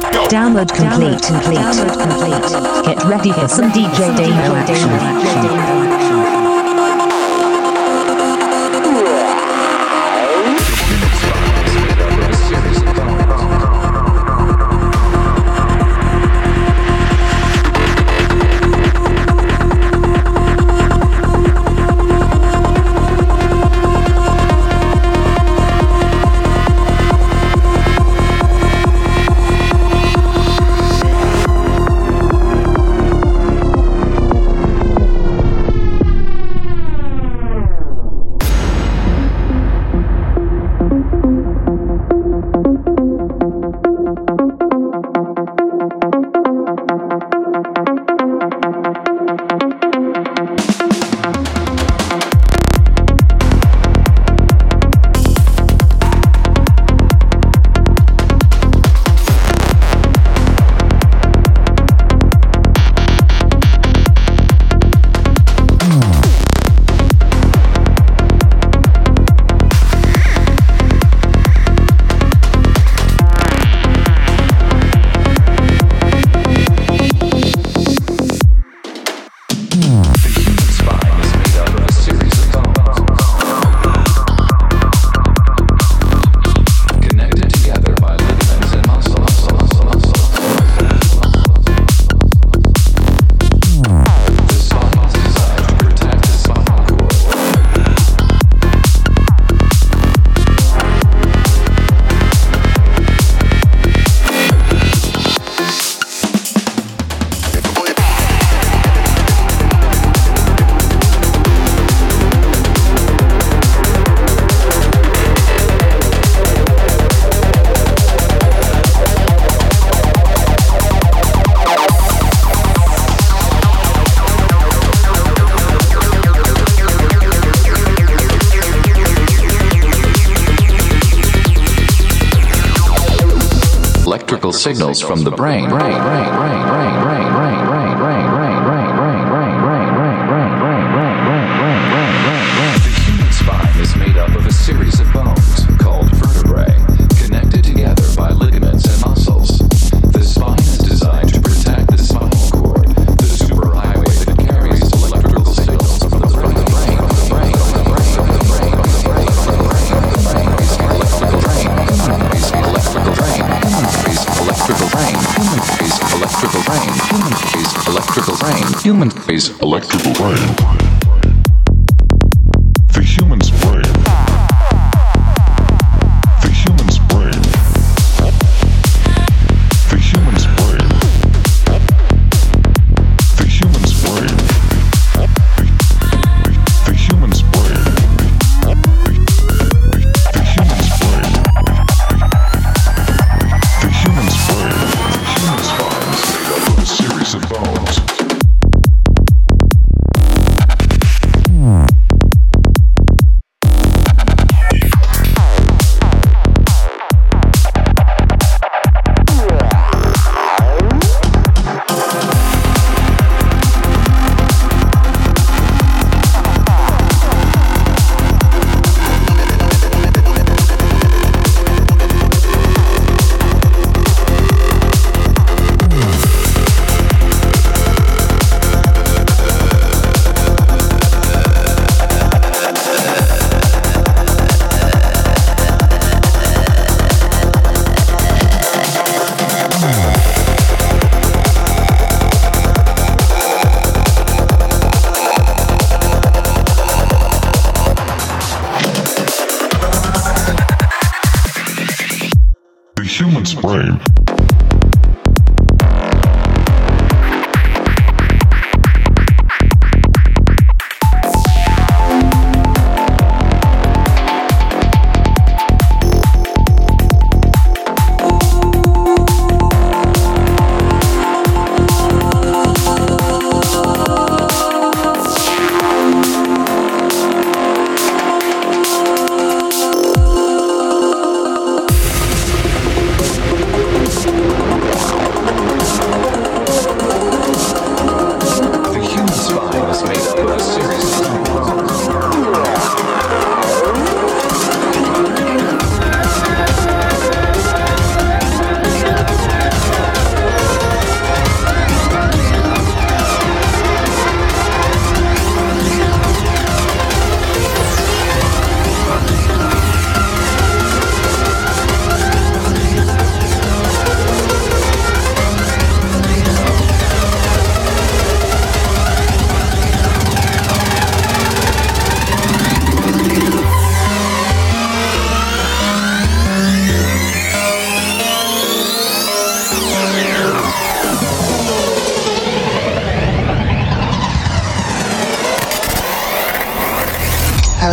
Download complete. Download complete. Get ready for some DJ Demo action. signals from the brain. brain. human face electrical brain.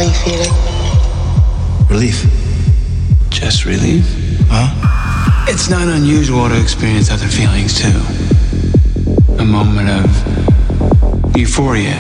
Feeling? Relief. Just relief? Huh? It's not unusual to experience other feelings too. A moment of euphoria.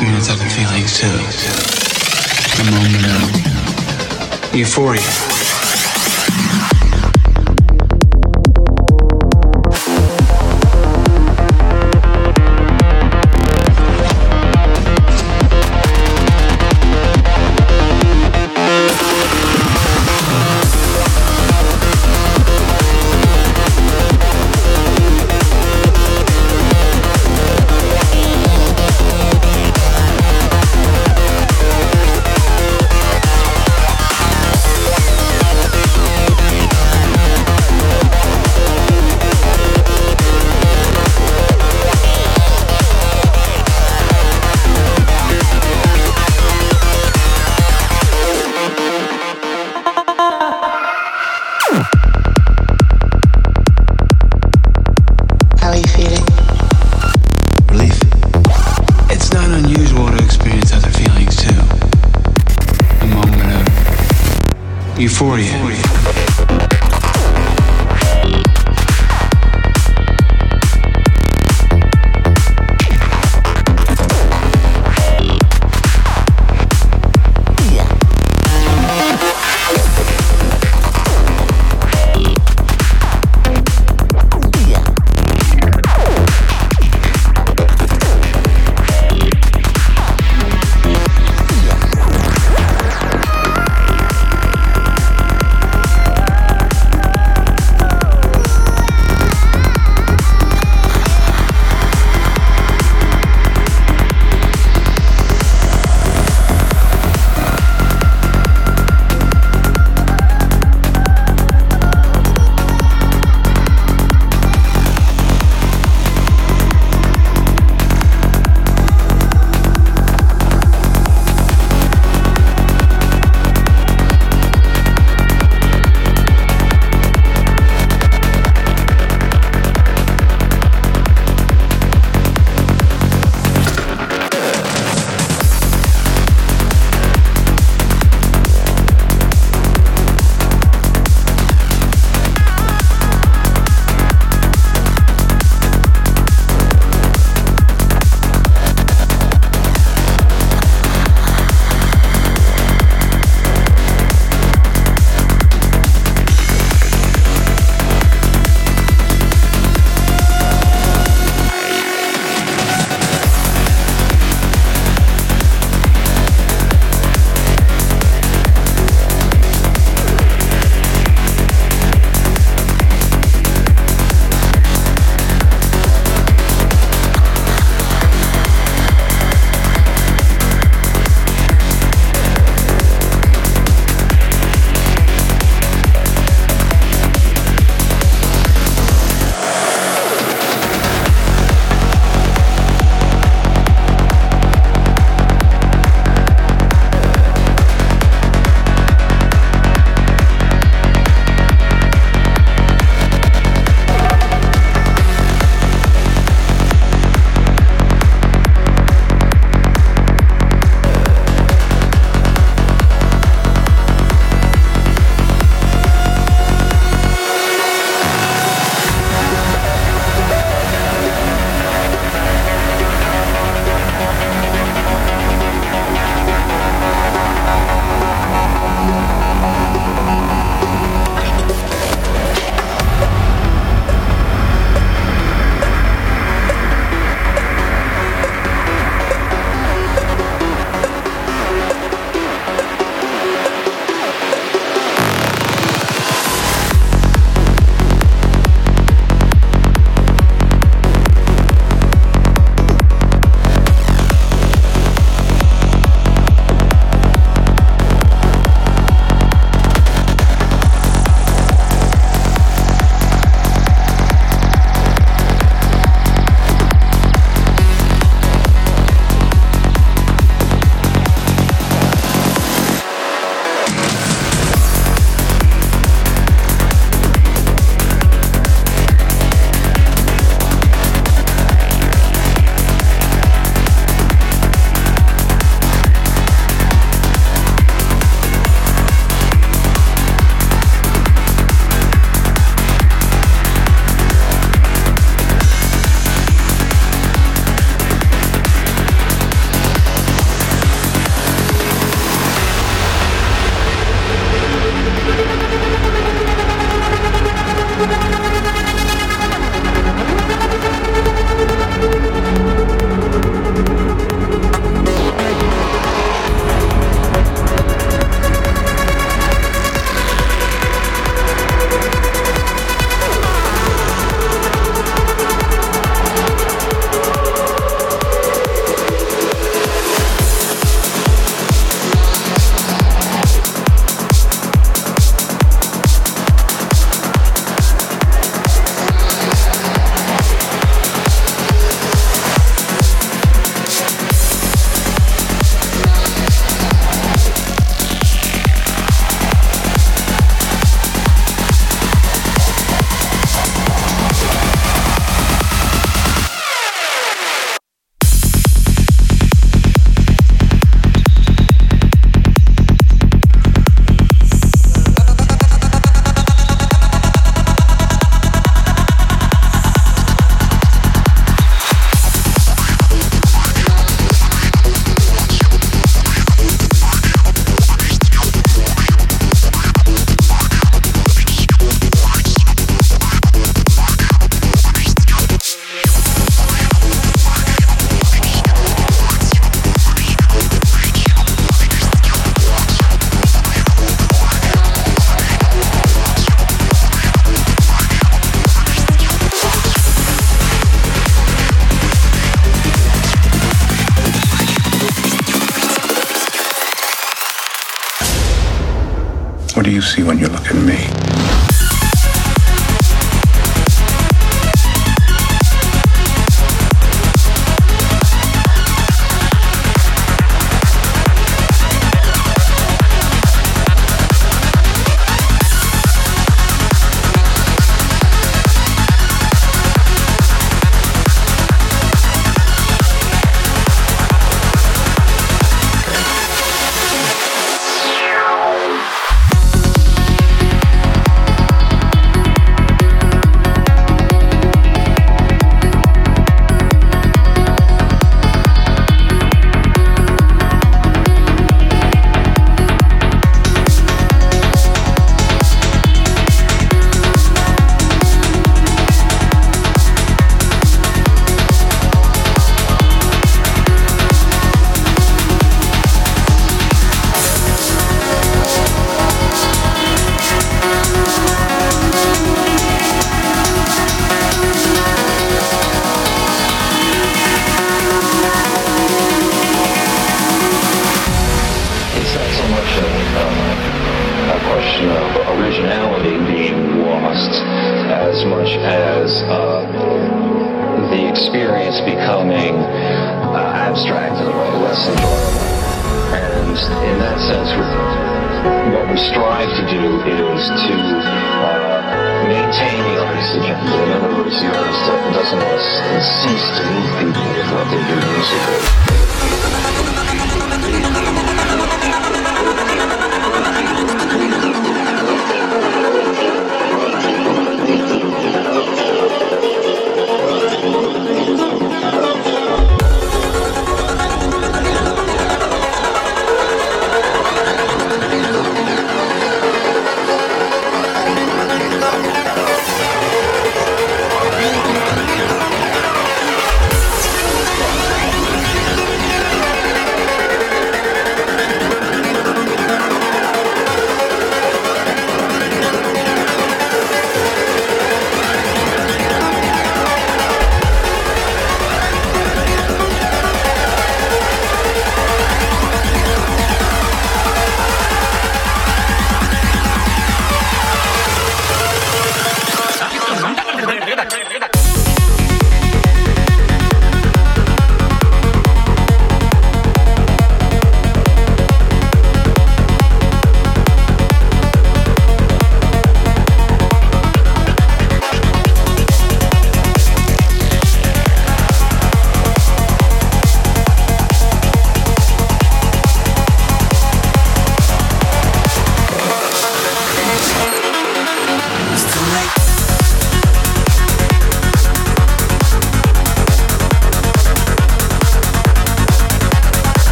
Experience Euphoria.